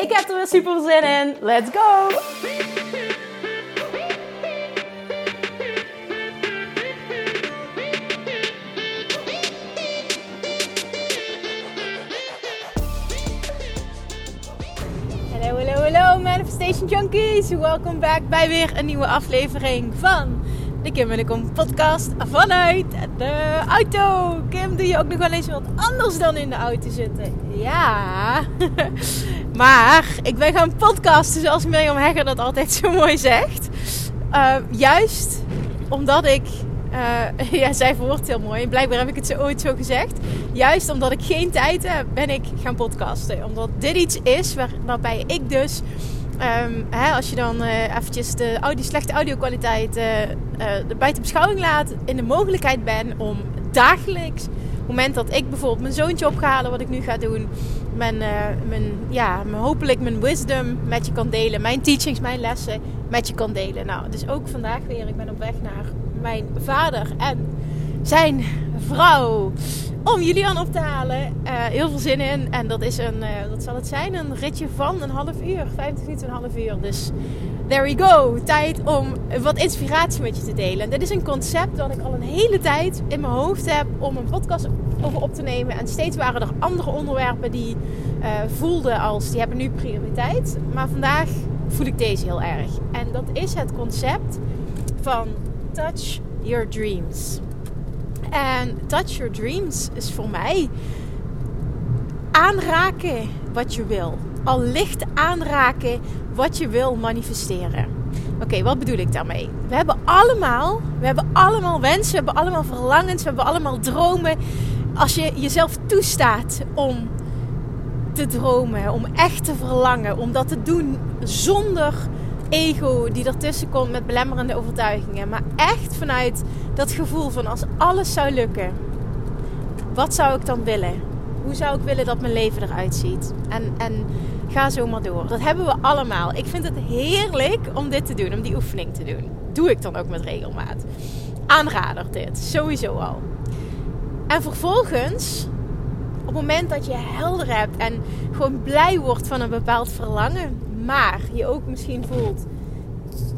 Ik heb er weer super zin in. Let's go! Hallo, hallo, hallo Manifestation Junkies. Welkom back bij weer een nieuwe aflevering van de Kim en de Kom podcast vanuit de auto. Kim, doe je ook nog wel eens wat anders dan in de auto zitten? Ja, maar ik ben gaan podcasten zoals Mirjam Hegger dat altijd zo mooi zegt. Uh, juist omdat ik uh, ja, zij verwoordt heel mooi. Blijkbaar heb ik het zo ooit zo gezegd. Juist omdat ik geen tijd heb, ben ik gaan podcasten. Omdat dit iets is waar, waarbij ik dus... Um, hè, als je dan uh, eventjes de audio, slechte audio-kwaliteit uh, buiten beschouwing laat... in de mogelijkheid ben om dagelijks... op moment dat ik bijvoorbeeld mijn zoontje opga wat ik nu ga doen... Mijn, mijn, ja, mijn, hopelijk mijn wisdom met je kan delen. Mijn teachings, mijn lessen met je kan delen. Nou, dus ook vandaag weer. Ik ben op weg naar mijn vader en zijn vrouw om Julian op te halen. Uh, heel veel zin in. En dat is een, uh, wat zal het zijn? Een ritje van een half uur. 25 minuten, een half uur. Dus there we go. Tijd om wat inspiratie met je te delen. En dit is een concept dat ik al een hele tijd in mijn hoofd heb om een podcast over op te nemen. En steeds waren er andere onderwerpen die uh, voelden als, die hebben nu prioriteit. Maar vandaag voel ik deze heel erg. En dat is het concept van Touch Your Dreams. En Touch Your Dreams is voor mij aanraken wat je wil. Al licht aanraken wat je wil manifesteren. Oké, wat bedoel ik daarmee? We hebben allemaal, we hebben allemaal wensen, we hebben allemaal verlangens, we hebben allemaal dromen. Als je jezelf toestaat om te dromen, om echt te verlangen, om dat te doen zonder ego die ertussen komt met belemmerende overtuigingen. Maar echt vanuit dat gevoel van als alles zou lukken, wat zou ik dan willen? Hoe zou ik willen dat mijn leven eruit ziet? En, en ga zo maar door. Dat hebben we allemaal. Ik vind het heerlijk om dit te doen, om die oefening te doen. Doe ik dan ook met regelmaat. Aanrader dit, sowieso al. En vervolgens, op het moment dat je helder hebt en gewoon blij wordt van een bepaald verlangen, maar je ook misschien voelt.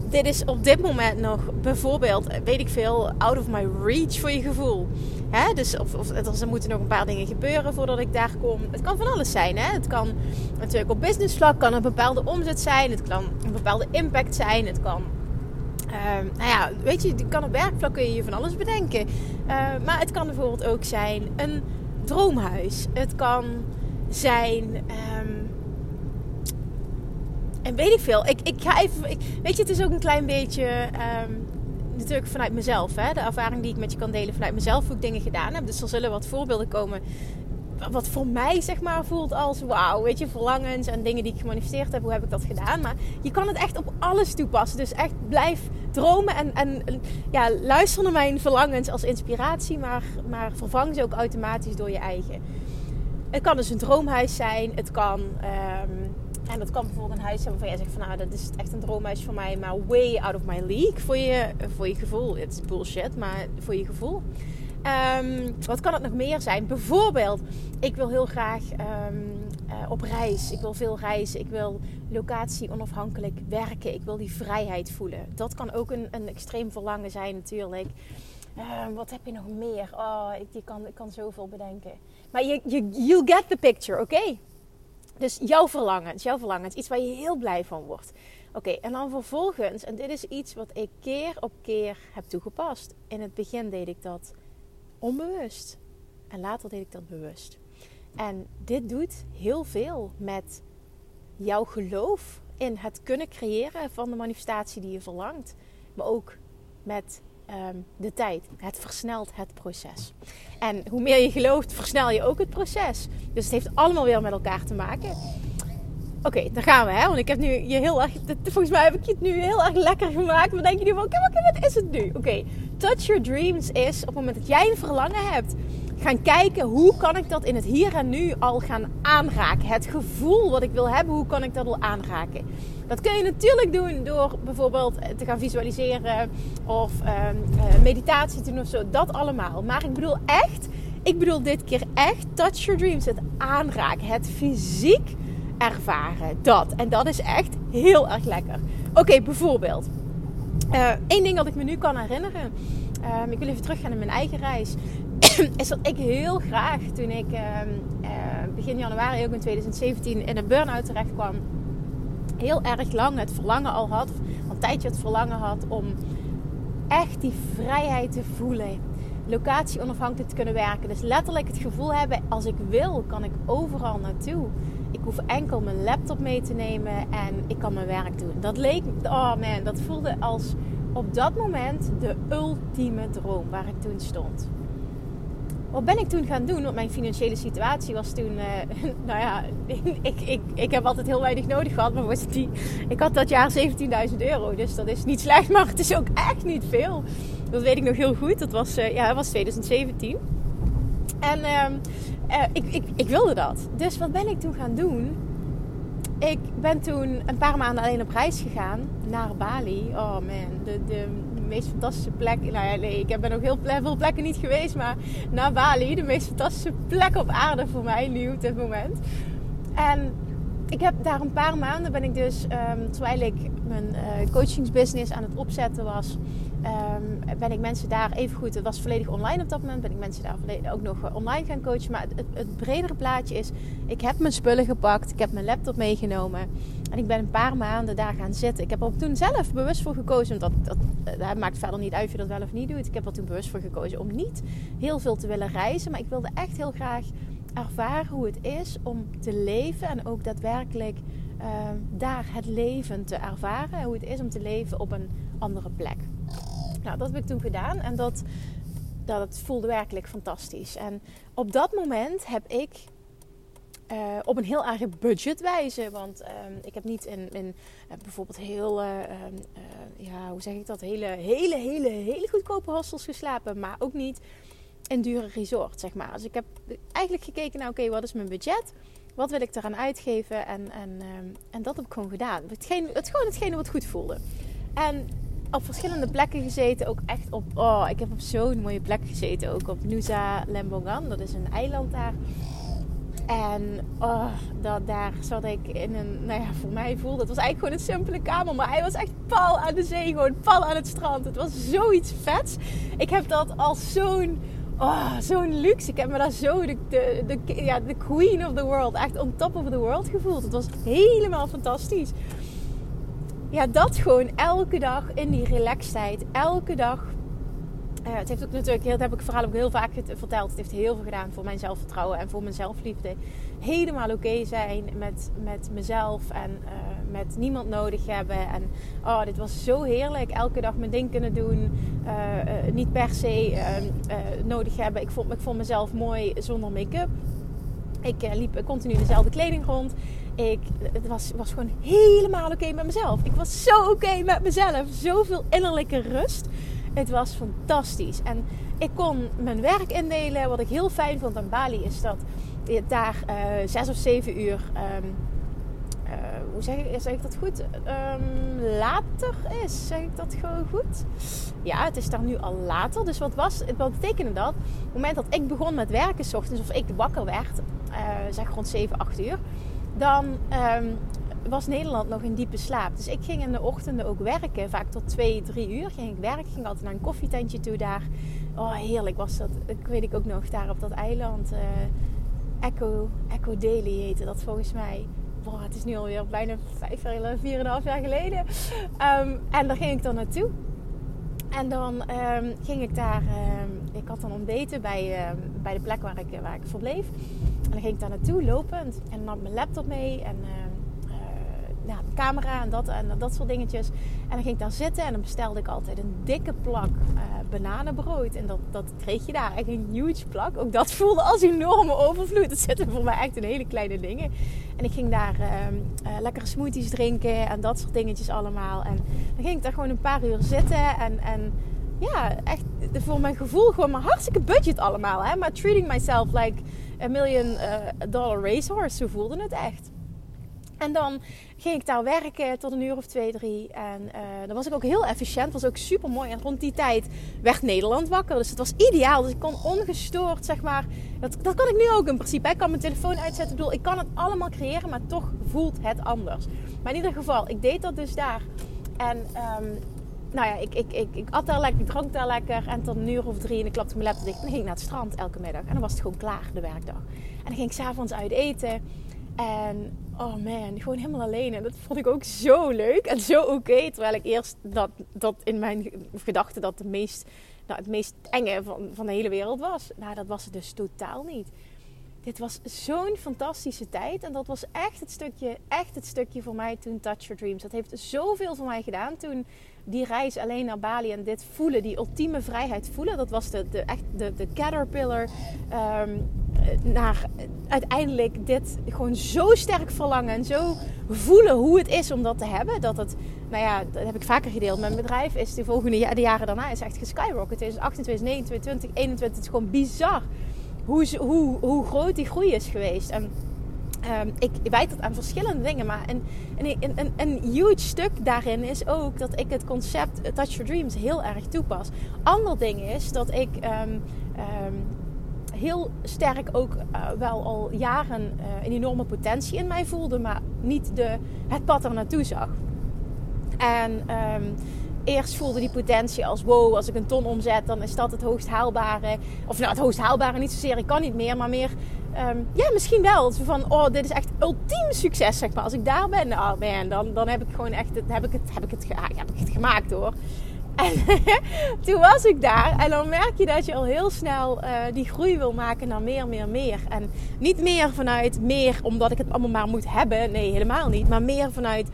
Dit is op dit moment nog bijvoorbeeld, weet ik veel, out of my reach voor je gevoel. Hè? Dus of, of er moeten nog een paar dingen gebeuren voordat ik daar kom. Het kan van alles zijn. Hè? Het kan natuurlijk op business vlak kan een bepaalde omzet zijn. Het kan een bepaalde impact zijn. Het kan uh, nou ja, weet je, kan op werkvlak kun je je van alles bedenken. Uh, maar het kan bijvoorbeeld ook zijn een droomhuis. Het kan zijn um, en weet ik veel. Ik, ik ga even. Ik, weet je, het is ook een klein beetje. Um, natuurlijk vanuit mezelf. Hè? De ervaring die ik met je kan delen vanuit mezelf. Hoe ik dingen gedaan heb. Dus er zullen wat voorbeelden komen. Wat voor mij zeg maar voelt als wauw. Weet je, verlangens en dingen die ik gemanifesteerd heb. Hoe heb ik dat gedaan? Maar je kan het echt op alles toepassen. Dus echt blijf dromen. En, en ja, luister naar mijn verlangens als inspiratie. Maar, maar vervang ze ook automatisch door je eigen. Het kan dus een droomhuis zijn. Het kan. Um, en dat kan bijvoorbeeld een huis zijn waarvan jij zegt van nou, dat is echt een droomhuis voor mij, maar way out of my league voor je, voor je gevoel. Het is bullshit, maar voor je gevoel. Um, wat kan het nog meer zijn? Bijvoorbeeld, ik wil heel graag um, uh, op reis. Ik wil veel reizen. Ik wil locatie onafhankelijk werken. Ik wil die vrijheid voelen. Dat kan ook een, een extreem verlangen zijn natuurlijk. Wat heb je nog meer? Oh, ik, je kan, ik kan zoveel bedenken. Maar je, je, you get the picture, oké? Dus jouw verlangens, jouw verlangens, iets waar je heel blij van wordt. Oké, en dan vervolgens, en dit is iets wat ik keer op keer heb toegepast. In het begin deed ik dat onbewust. En later deed ik dat bewust. En dit doet heel veel met jouw geloof in het kunnen creëren van de manifestatie die je verlangt. Maar ook met um, de tijd. Het versnelt het proces. En hoe meer je gelooft, versnel je ook het proces. Dus het heeft allemaal weer met elkaar te maken. Oké, daar gaan we, hè? Want ik heb nu je heel erg. Volgens mij heb ik het nu heel erg lekker gemaakt. Maar denk je nu van: oké, wat is het nu? Oké, touch your dreams is op het moment dat jij een verlangen hebt, gaan kijken hoe kan ik dat in het hier en nu al gaan aanraken. Het gevoel wat ik wil hebben, hoe kan ik dat al aanraken? Dat kun je natuurlijk doen door bijvoorbeeld te gaan visualiseren of um, meditatie te doen of zo. Dat allemaal. Maar ik bedoel echt, ik bedoel dit keer echt touch your dreams. Het aanraken, het fysiek ervaren. Dat. En dat is echt heel erg lekker. Oké, bijvoorbeeld. Eén uh, ding dat ik me nu kan herinneren. Um, ik wil even teruggaan naar mijn eigen reis. is dat ik heel graag toen ik uh, begin januari ook in 2017 in een burn-out terecht kwam. Heel erg lang het verlangen al had. Een tijdje het verlangen had om echt die vrijheid te voelen. Locatie onafhankelijk te kunnen werken. Dus letterlijk het gevoel hebben, als ik wil, kan ik overal naartoe. Ik hoef enkel mijn laptop mee te nemen en ik kan mijn werk doen. Dat leek, oh man, dat voelde als op dat moment de ultieme droom waar ik toen stond. Wat ben ik toen gaan doen? Want mijn financiële situatie was toen, uh, nou ja, ik, ik, ik heb altijd heel weinig nodig gehad. Maar was die, ik had dat jaar 17.000 euro. Dus dat is niet slecht, maar het is ook echt niet veel. Dat weet ik nog heel goed. Dat was, uh, ja, dat was 2017. En uh, uh, ik, ik, ik wilde dat. Dus wat ben ik toen gaan doen? Ik ben toen een paar maanden alleen op reis gegaan naar Bali. Oh man, de, de, meest fantastische plek. Nou ja, nee, ik ben ook heel veel plekken niet geweest, maar naar Bali, de meest fantastische plek op aarde voor mij nu op dit moment. En ik heb daar een paar maanden ben ik dus, um, terwijl ik mijn uh, coachingsbusiness aan het opzetten was, um, ben ik mensen daar even goed. Het was volledig online op dat moment. Ben ik mensen daar ook nog eh, online gaan coachen. Maar het, het, bredere plaatje is: ik heb mijn spullen gepakt, ik heb mijn laptop meegenomen. En ik ben een paar maanden daar gaan zitten. Ik heb er toen zelf bewust voor gekozen. Dat, dat, dat maakt verder niet uit of je dat wel of niet doet. Ik heb er toen bewust voor gekozen om niet heel veel te willen reizen. Maar ik wilde echt heel graag ervaren hoe het is om te leven. En ook daadwerkelijk uh, daar het leven te ervaren. Hoe het is om te leven op een andere plek. Nou, dat heb ik toen gedaan. En dat, dat voelde werkelijk fantastisch. En op dat moment heb ik uh, op een heel erg budgetwijze. Want uh, ik heb niet in, in uh, bijvoorbeeld heel, uh, ja, hoe zeg ik dat, hele, hele, hele, hele goedkope hostels geslapen. Maar ook niet in dure resort, zeg maar. Dus ik heb eigenlijk gekeken naar, oké, wat is mijn budget? Wat wil ik eraan uitgeven? En, en, um, en dat heb ik gewoon gedaan. Hetgeen, het gewoon hetgene wat goed voelde. En op verschillende plekken gezeten. Ook echt op, oh, ik heb op zo'n mooie plek gezeten. Ook op Nusa Lembongan. Dat is een eiland daar. En oh, dat, daar zat ik in een, nou ja, voor mij voelde het was eigenlijk gewoon een simpele kamer. Maar hij was echt pal aan de zee, gewoon pal aan het strand. Het was zoiets vets. Ik heb dat als zo'n, oh, zo'n luxe. Ik heb me daar zo de, de, de, ja, de queen of the world, echt on top of the world gevoeld. Het was helemaal fantastisch. Ja, dat gewoon elke dag in die relaxedheid. Elke dag uh, het heeft ook natuurlijk, dat heb ik vooral ook heel vaak verteld. Het heeft heel veel gedaan voor mijn zelfvertrouwen en voor mijn zelfliefde. Helemaal oké zijn met, met mezelf en uh, met niemand nodig hebben. En oh, dit was zo heerlijk. Elke dag mijn ding kunnen doen. Uh, niet per se nodig hebben. Ik vond, ik vond mezelf mooi zonder make-up. Ik liep continu dezelfde kleding rond. Ik, het was, was gewoon helemaal oké met mezelf. Ik was zo oké met mezelf. Zoveel innerlijke rust. Het was fantastisch. En ik kon mijn werk indelen. Wat ik heel fijn vond aan Bali is dat daar uh, zes of zeven uur. Um, uh, hoe zeg ik, zeg ik dat goed? Um, later is. Zeg ik dat gewoon goed? Ja, het is daar nu al later. Dus wat, was, wat betekende dat? Op het moment dat ik begon met werken, s ochtends, of ik wakker werd, zeg rond 7, 8 uur, dan um, was Nederland nog in diepe slaap. Dus ik ging in de ochtenden ook werken. Vaak tot twee, drie uur ging ik werken. Ging altijd naar een koffietentje toe daar. Oh, heerlijk was dat. Ik weet ik ook nog daar op dat eiland. Uh, Echo, Echo Daily heette dat volgens mij. Boah, het is nu alweer bijna vijf, vier en een half jaar geleden. Um, en daar ging ik dan naartoe. En dan um, ging ik daar... Um, ik had dan ontbeten bij, bij de plek waar ik, waar ik verbleef. En dan ging ik daar naartoe lopend. En nam mijn laptop mee. En ja, camera en dat, en dat soort dingetjes. En dan ging ik daar zitten en dan bestelde ik altijd een dikke plak uh, bananenbrood. En dat, dat kreeg je daar, echt een huge plak. Ook dat voelde als enorme overvloed. Dat zitten voor mij echt in hele kleine dingen. En ik ging daar uh, lekkere smoothies drinken en dat soort dingetjes allemaal. En dan ging ik daar gewoon een paar uur zitten en... en ja, echt voor mijn gevoel gewoon maar hartstikke budget allemaal. Hè? Maar treating myself like a million uh, dollar racehorse. Zo voelde het echt. En dan ging ik daar werken tot een uur of twee, drie. En uh, dan was ik ook heel efficiënt. was ook super mooi. En rond die tijd werd Nederland wakker. Dus het was ideaal. Dus ik kon ongestoord, zeg maar. Dat, dat kan ik nu ook in principe. Ik kan mijn telefoon uitzetten. Ik bedoel, ik kan het allemaal creëren. Maar toch voelt het anders. Maar in ieder geval, ik deed dat dus daar. En um, nou ja, ik, ik, ik, ik at daar lekker, ik dronk daar lekker. En tot een uur of drie en ik klapte mijn laptop dicht. En dan ging ik naar het strand elke middag. En dan was het gewoon klaar, de werkdag. En dan ging ik s'avonds uit eten. En oh man, gewoon helemaal alleen. En dat vond ik ook zo leuk en zo oké. terwijl ik eerst dat, dat in mijn gedachten dat de meest, nou, het meest enge van, van de hele wereld was. Nou, dat was het dus totaal niet. Dit was zo'n fantastische tijd. En dat was echt het stukje, echt het stukje voor mij toen Touch Your Dreams. Dat heeft zoveel voor mij gedaan toen die reis alleen naar Bali en dit voelen, die ultieme vrijheid voelen. Dat was de, de, echt de, de caterpillar um, naar uiteindelijk dit gewoon zo sterk verlangen en zo voelen hoe het is om dat te hebben. Dat het, nou ja, dat heb ik vaker gedeeld. Mijn bedrijf is de volgende de jaren daarna is echt geskyrocket. 2018, 2019, 2021, het is gewoon bizar hoe, hoe, hoe groot die groei is geweest. En Um, ik weet dat aan verschillende dingen, maar een, een, een, een, huge stuk daarin is ook dat ik het concept Touch Your Dreams heel erg toepas. Ander ding is dat ik um, um, heel sterk ook uh, wel al jaren uh, een enorme potentie in mij voelde, maar niet de, het pad er naartoe zag. En eerst voelde die potentie als wow, als ik een ton omzet, dan is dat het hoogst haalbare. Of nou, het hoogst haalbare niet zozeer, ik kan niet meer, maar meer Um, ja, misschien wel. Zo van, oh, dit is echt ultiem succes, zeg maar. Als ik daar ben, oh man, dan, dan heb ik gewoon echt, heb ik het, heb ik het, heb ik het gemaakt hoor. En toen was ik daar en dan merk je dat je al heel snel uh, die groei wil maken naar meer, meer, meer. En niet meer vanuit meer omdat ik het allemaal maar moet hebben. Nee, helemaal niet. Maar meer vanuit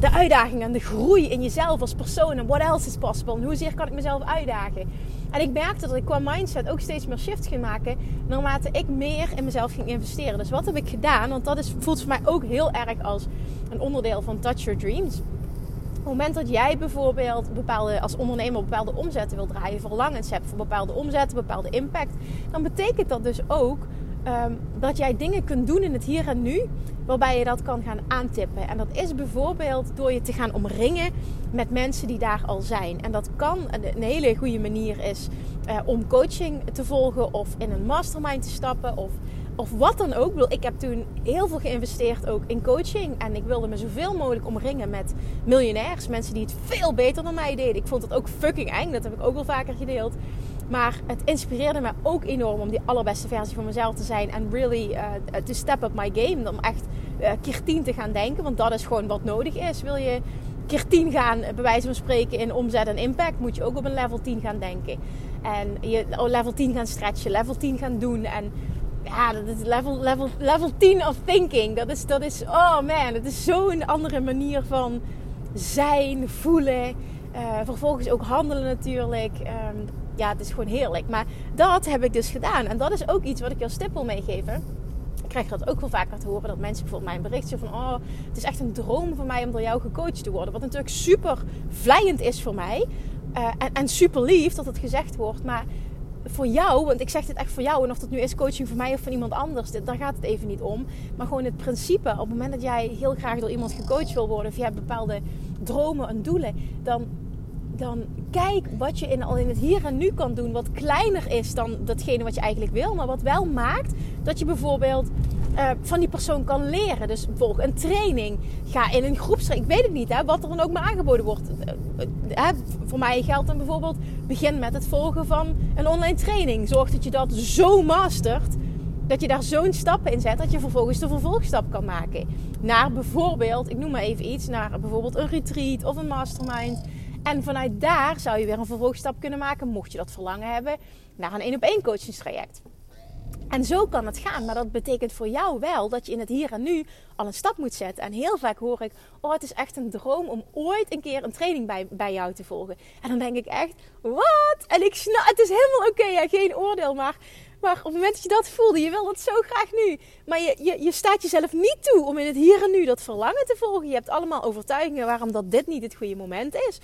de uitdaging en de groei in jezelf als persoon. En what else is possible? En hoezeer kan ik mezelf uitdagen? En ik merkte dat ik qua mindset ook steeds meer shifts ging maken. Naarmate ik meer in mezelf ging investeren. Dus wat heb ik gedaan? Want dat is, voelt voor mij ook heel erg als een onderdeel van Touch Your Dreams. Op het moment dat jij bijvoorbeeld bepaalde, als ondernemer bepaalde omzetten wil draaien, verlangens hebt voor bepaalde omzetten, bepaalde impact, dan betekent dat dus ook um, dat jij dingen kunt doen in het hier en nu, waarbij je dat kan gaan aantippen. En dat is bijvoorbeeld door je te gaan omringen met mensen die daar al zijn. En dat kan een hele goede manier is uh, om coaching te volgen of in een mastermind te stappen of of wat dan ook. Ik heb toen heel veel geïnvesteerd ook in coaching. En ik wilde me zoveel mogelijk omringen met miljonairs. Mensen die het veel beter dan mij deden. Ik vond het ook fucking eng. Dat heb ik ook wel vaker gedeeld. Maar het inspireerde me ook enorm om die allerbeste versie van mezelf te zijn. En really uh, to step up my game. Om echt uh, keer tien te gaan denken. Want dat is gewoon wat nodig is. Wil je keer tien gaan, bij wijze van spreken, in omzet en impact, moet je ook op een level 10 gaan denken. En je oh, level 10 gaan stretchen, level 10 gaan doen. En ja, dat is level, level, level 10 of thinking. Dat is, dat is, oh man, het is zo'n andere manier van zijn, voelen. Uh, vervolgens ook handelen natuurlijk. Um, ja, het is gewoon heerlijk. Maar dat heb ik dus gedaan. En dat is ook iets wat ik als tip wil meegeven. Ik krijg dat ook wel vaker te horen. Dat mensen bijvoorbeeld mij een berichtje van... Oh, het is echt een droom voor mij om door jou gecoacht te worden. Wat natuurlijk super vlijend is voor mij. Uh, en, en super lief dat het gezegd wordt. Maar voor jou, want ik zeg dit echt voor jou, en of dat nu is coaching voor mij of van iemand anders, daar gaat het even niet om. Maar gewoon het principe, op het moment dat jij heel graag door iemand gecoacht wil worden, of je hebt bepaalde dromen en doelen, dan, dan kijk wat je in, al in het hier en nu kan doen, wat kleiner is dan datgene wat je eigenlijk wil, maar wat wel maakt dat je bijvoorbeeld uh, van die persoon kan leren. Dus volg een training. Ga in een groepstraining. Ik weet het niet, hè, wat er dan ook maar aangeboden wordt. Uh, voor mij geldt dan bijvoorbeeld: begin met het volgen van een online training. Zorg dat je dat zo mastert. Dat je daar zo'n stappen in zet dat je vervolgens de vervolgstap kan maken. Naar bijvoorbeeld, ik noem maar even iets, naar bijvoorbeeld een retreat of een mastermind. En vanuit daar zou je weer een vervolgstap kunnen maken, mocht je dat verlangen hebben, naar een één op één coachingstraject. En zo kan het gaan. Maar dat betekent voor jou wel dat je in het hier en nu al een stap moet zetten. En heel vaak hoor ik: Oh, het is echt een droom om ooit een keer een training bij, bij jou te volgen. En dan denk ik echt: Wat? En ik snap, het is helemaal oké, geen oordeel. Maar, maar op het moment dat je dat voelde, je wil dat zo graag nu. Maar je, je, je staat jezelf niet toe om in het hier en nu dat verlangen te volgen. Je hebt allemaal overtuigingen waarom dat dit niet het goede moment is.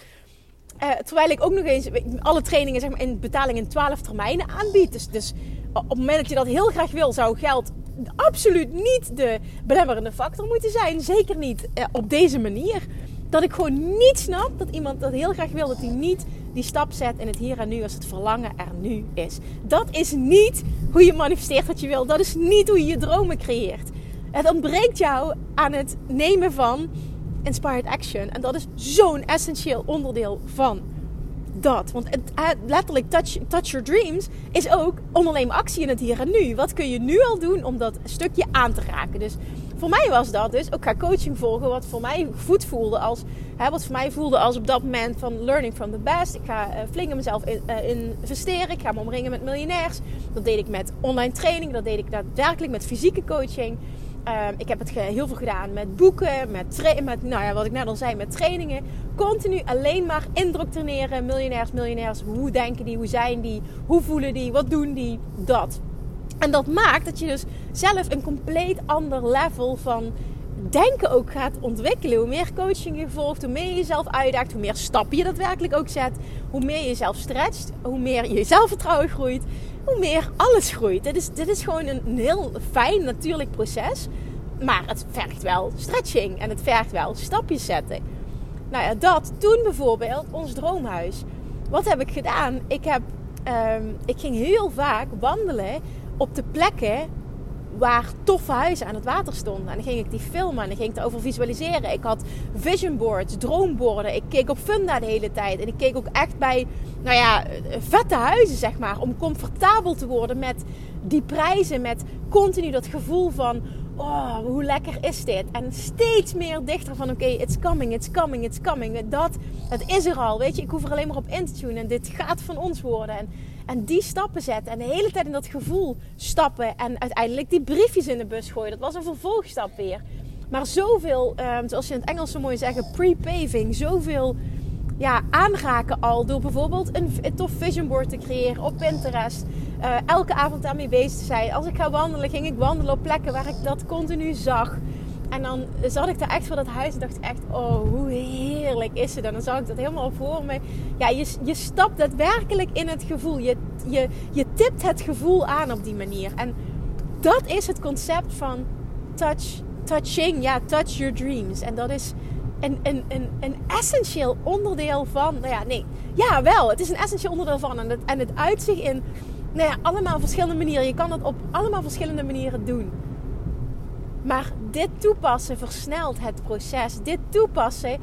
Uh, terwijl ik ook nog eens alle trainingen zeg maar, in betaling in 12 termijnen aanbied. Dus, dus op het moment dat je dat heel graag wil, zou geld absoluut niet de belemmerende factor moeten zijn. Zeker niet eh, op deze manier. Dat ik gewoon niet snap dat iemand dat heel graag wil, dat hij niet die stap zet in het hier en nu als het verlangen er nu is. Dat is niet hoe je manifesteert wat je wil. Dat is niet hoe je je dromen creëert. Het ontbreekt jou aan het nemen van inspired action. En dat is zo'n essentieel onderdeel van dat. Want het, letterlijk touch, touch your dreams is ook onderneem actie in het hier en nu. Wat kun je nu al doen om dat stukje aan te raken? Dus voor mij was dat dus ook ga coaching volgen wat voor mij goed voelde als hè, wat voor mij voelde als op dat moment van learning from the best. Ik ga uh, flink in mezelf in, uh, investeren. Ik ga me omringen met miljonairs. Dat deed ik met online training. Dat deed ik daadwerkelijk met fysieke coaching. Ehm, ik heb het heel veel gedaan met boeken, met, met nou ja, wat ik net al zei, met trainingen. Continu alleen maar indoctrineren. Miljonairs, miljonairs. Hoe denken die? Hoe zijn die? Hoe voelen die? Wat doen die? Dat. En dat maakt dat je dus zelf een compleet ander level van denken ook gaat ontwikkelen. Hoe meer coaching je volgt, hoe meer je jezelf uitdaagt, hoe meer stappen je daadwerkelijk ook zet, hoe meer je jezelf stretcht, hoe meer je zelfvertrouwen groeit, hoe meer alles groeit. Dit is, dit is gewoon een heel fijn, natuurlijk proces. Maar het vergt wel stretching en het vergt wel stapjes zetten. Nou ja, dat toen bijvoorbeeld ons droomhuis. Wat heb ik gedaan? Ik, heb, ehm, ik ging heel vaak wandelen op de plekken waar toffe huizen aan het water stonden. En dan ging ik die filmen en dan ging ik erover visualiseren. Ik had vision boards, droomborden. Ik keek op Funda de hele tijd. En ik keek ook echt bij, nou ja, vette huizen, zeg maar. Om comfortabel te worden met die prijzen. Met continu dat gevoel van, oh, hoe lekker is dit? En steeds meer dichter van, oké, it's coming, it's coming, it's coming. Dat, het is er al, weet je. Ik hoef er alleen maar op in te tunen. En dit gaat van ons worden. En en die stappen zetten. En de hele tijd in dat gevoel stappen. En uiteindelijk die briefjes in de bus gooien. Dat was een vervolgstap weer. Maar zoveel, um, zoals je in het Engels zo mooi zeggen, pre-paving. Zoveel ja, aanraken al. Door bijvoorbeeld een, tof vision board te creëren op Pinterest. Uh, elke avond daarmee bezig te zijn. Als ik ga wandelen, ging ik wandelen op plekken waar ik dat continu zag. En dan zat ik daar echt voor dat huis en dacht echt, oh, hoe heerlijk is het. En dan zag ik dat helemaal voor me. Ja, je, je stapt daadwerkelijk in het gevoel. Je, je, je tipt het gevoel aan op die manier. En dat is het concept van touch, touching, ja, touch your dreams. En dat is een, een, een, een essentieel onderdeel van, nou ja, nee, ja wel, het is een essentieel onderdeel van. En het, en het uitzicht in, nou ja, allemaal verschillende manieren. Je kan het op allemaal verschillende manieren doen. Maar dit toepassen versnelt het proces. Dit toepassen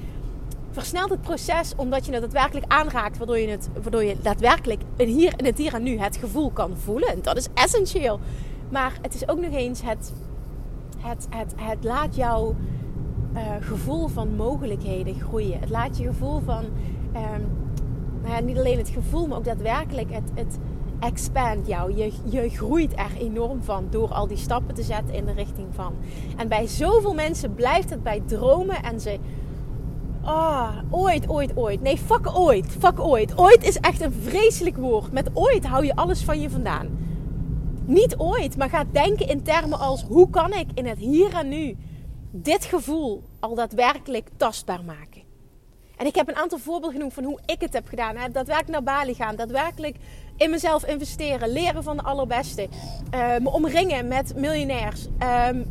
versnelt het proces omdat je het daadwerkelijk aanraakt. Waardoor je, het, waardoor je daadwerkelijk hier, in het hier en nu het gevoel kan voelen. En dat is essentieel. Maar het is ook nog eens het, het, het, het laat jouw uh, gevoel van mogelijkheden groeien. Het laat je gevoel van, um, nou ja, niet alleen het gevoel, maar ook daadwerkelijk het, het, expand jou. Je, je groeit er enorm van door al die stappen te zetten in de richting van. En bij zoveel mensen blijft het bij dromen en ze. Oh, ooit, ooit, ooit. Nee, fuck ooit. Fuck ooit. Ooit is echt een vreselijk woord. Met ooit hou je alles van je vandaan. Niet ooit, maar ga denken in termen als: hoe kan ik in het hier en nu dit gevoel al daadwerkelijk tastbaar maken? En ik heb een aantal voorbeelden genoemd van hoe ik het heb gedaan. Hè? Daadwerkelijk naar Bali gaan, daadwerkelijk in mezelf investeren, leren van de allerbeste, me omringen met miljonairs, ehm,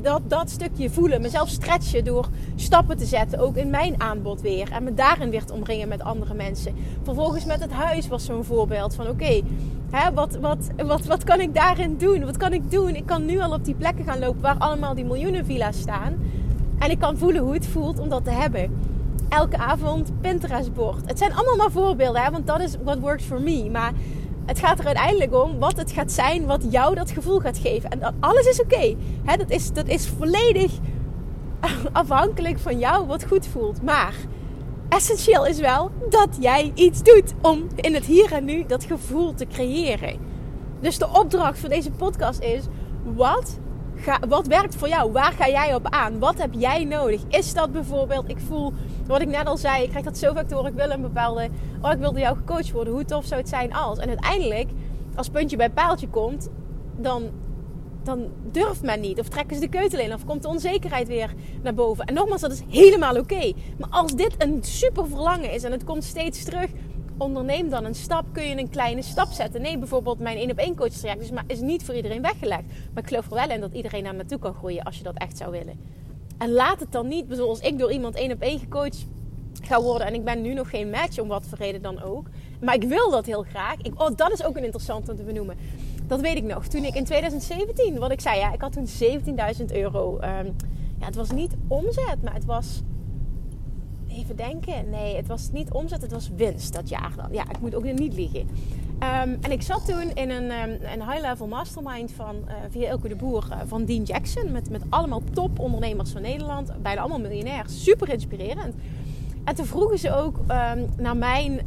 dat, dat stukje voelen, mezelf stretchen door stappen te zetten, ook in mijn aanbod weer. En me daarin weer te omringen met andere mensen. Vervolgens met het huis was zo'n voorbeeld van oké, wat, wat, wat, wat kan ik daarin doen? Wat kan ik doen? Ik kan nu al op die plekken gaan lopen waar allemaal die miljoenen villa's staan. En ik kan voelen hoe het voelt om dat te hebben elke avond Pinterest-bord. Het zijn allemaal maar voorbeelden, hè, want dat is what works for me. Maar het gaat er uiteindelijk om wat het gaat zijn wat jou dat gevoel gaat geven. En alles is oké. Dat, is, dat is volledig afhankelijk van jou wat goed voelt. Maar essentieel is wel dat jij iets doet om in het hier en nu dat gevoel te creëren. Dus de opdracht voor deze podcast is: wat, wat werkt voor jou? Waar ga jij op aan? Wat heb jij nodig? Is dat bijvoorbeeld, ik voel, wat ik net al zei, ik krijg dat zo vaak horen, ik wil een bepaalde, oh ik wil door jou gecoacht worden. Hoe tof zou het zijn als? En uiteindelijk, als puntje bij paaltje komt, dan dan durft men niet. Of trekken ze de keutel in. Of komt de onzekerheid weer naar boven. En nogmaals, dat is helemaal oké. Maar als dit een super verlangen is en het komt steeds terug. Onderneem dan een stap. Kun je een kleine stap zetten. Nee, bijvoorbeeld mijn 1 op 1 coach traject is, is niet voor iedereen weggelegd. Maar ik geloof er wel in dat iedereen daar naartoe kan groeien als je dat echt zou willen. En laat het dan niet, zoals ik door iemand 1 op 1 gecoacht ga worden. En ik ben nu nog geen match, om wat voor reden dan ook. Maar ik wil dat heel graag. Ik, oh, dat is ook een interessant om te benoemen. Dat weet ik nog. Toen ik in 2017, wat ik zei, ja, ik had toen 17.000 euro. Um, ja, het was niet omzet, maar het was. Even denken. Nee, het was niet omzet, het was winst dat jaar dan. Ja, ik moet ook niet liegen. Um, en ik zat toen in een, um, een high-level mastermind van, uh, via Elke de Boer uh, van Dean Jackson. Met, met allemaal top ondernemers van Nederland. Bijna allemaal miljonairs. Super inspirerend. En toen vroegen ze ook um, naar mijn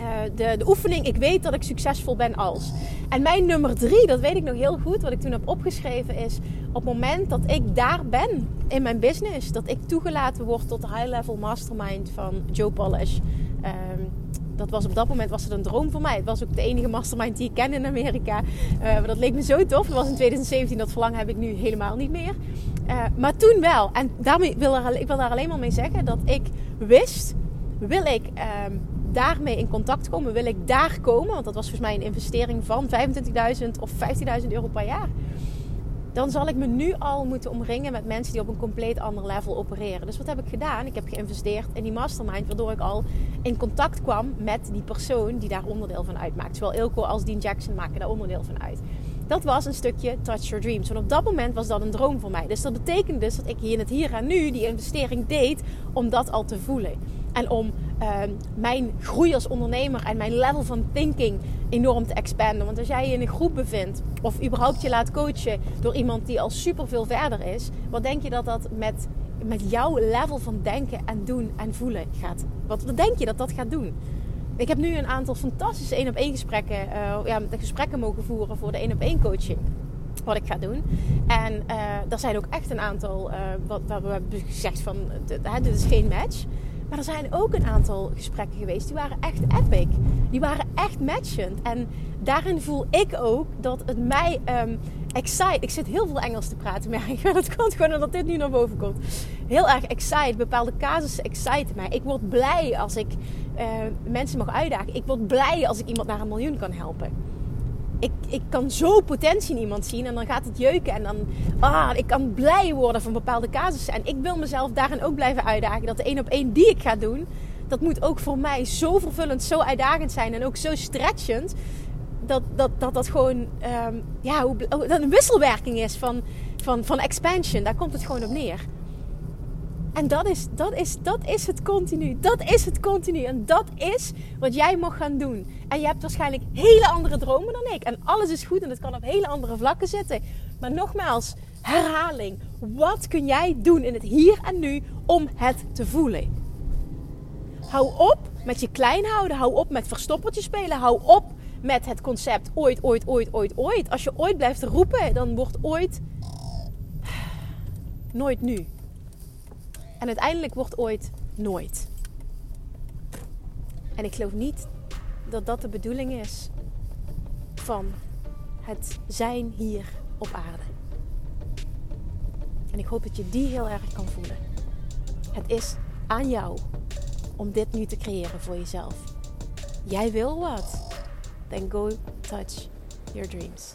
uh, de, de oefening, ik weet dat ik succesvol ben als. En mijn nummer drie, dat weet ik nog heel goed, wat ik toen heb opgeschreven, is op het moment dat ik daar ben in mijn business, dat ik toegelaten word tot de high level mastermind van Joe Polish. Um, dat was op dat moment was het een droom voor mij. Het was ook de enige mastermind die ik ken in Amerika. Uh, maar dat leek me zo tof. Dat was in 2017. Dat verlangen heb ik nu helemaal niet meer. Uh, maar toen wel. En daarmee wil ik wil daar alleen maar mee zeggen dat ik wist, wil ik um, daarmee in contact komen? Wil ik daar komen? Want dat was volgens mij een investering van 25.000 of 15.000 euro per jaar. Dan zal ik me nu al moeten omringen met mensen die op een compleet ander level opereren. Dus wat heb ik gedaan? Ik heb geïnvesteerd in die mastermind, waardoor ik al in contact kwam met die persoon die daar onderdeel van uitmaakt. Zowel Ilko als Dean Jackson maken daar onderdeel van uit. Dat was een stukje Touch Your Dreams. Want op dat moment was dat een droom voor mij. Dus dat betekent dus dat ik hier in het hier en nu die investering deed om dat al te voelen. En om uh, mijn groei als ondernemer en mijn level van thinking enorm te expanden. Want als jij je in een groep bevindt of überhaupt je laat coachen door iemand die al super veel verder is, wat denk je dat dat met, met jouw level van denken en doen en voelen gaat? Wat, wat denk je dat dat gaat doen? Ik heb nu een aantal fantastische één op één gesprekken, uh, ja, gesprekken mogen voeren voor de één op één coaching wat ik ga doen. En uh, er zijn ook echt een aantal, uh, wat, wat we hebben gezegd van, dit is geen match. Maar er zijn ook een aantal gesprekken geweest die waren echt epic. Die waren echt matchend. En daarin voel ik ook dat het mij um, excite. Ik zit heel veel Engels te praten, maar dat komt gewoon omdat dit nu naar boven komt. Heel erg excite. Bepaalde casussen exciten mij. Ik word blij als ik uh, mensen mag uitdagen. Ik word blij als ik iemand naar een miljoen kan helpen ik, kan zo potentie in iemand zien en dan gaat het jeuken. En dan, ah, ik kan blij worden van bepaalde casussen. En ik wil mezelf daarin ook blijven uitdagen. Dat de één op één die ik ga doen, dat moet ook voor mij zo vervullend, zo uitdagend zijn. En ook zo stretchend. Dat dat, dat, dat gewoon um, ja, hoe, dat een wisselwerking is van, van, van expansion. Daar komt het gewoon op neer. En dat is, dat, is, dat is het continu. Dat is het continu. En dat is wat jij mag gaan doen. En je hebt waarschijnlijk hele andere dromen dan ik. En alles is goed en het kan op hele andere vlakken zitten. Maar nogmaals, herhaling. Wat kun jij doen in het hier en nu om het te voelen? Hou op met je klein houden. Hou op met verstoppertje spelen. Hou op met het concept ooit, ooit, ooit, ooit, ooit. Als je ooit blijft roepen, dan wordt ooit nooit nu. En uiteindelijk wordt ooit nooit. En ik geloof niet dat dat de bedoeling is van het zijn hier op aarde. En ik hoop dat je die heel erg kan voelen. Het is aan jou om dit nu te creëren voor jezelf. Jij wil wat? Then go touch your dreams.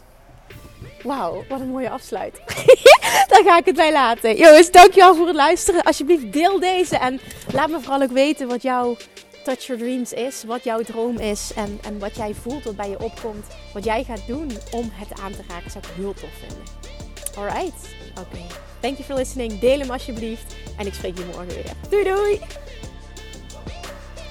Wauw, wat een mooie afsluit. Daar ga ik het bij laten. Jongens, dankjewel voor het luisteren. Alsjeblieft, deel deze. En laat me vooral ook weten wat jouw Touch Your Dreams is. Wat jouw droom is. En, en wat jij voelt, wat bij je opkomt. Wat jij gaat doen om het aan te raken. Zou ik heel tof vinden. Alright. Oké. Okay. Thank you for listening. Deel hem alsjeblieft. En ik spreek je morgen weer. Doei doei.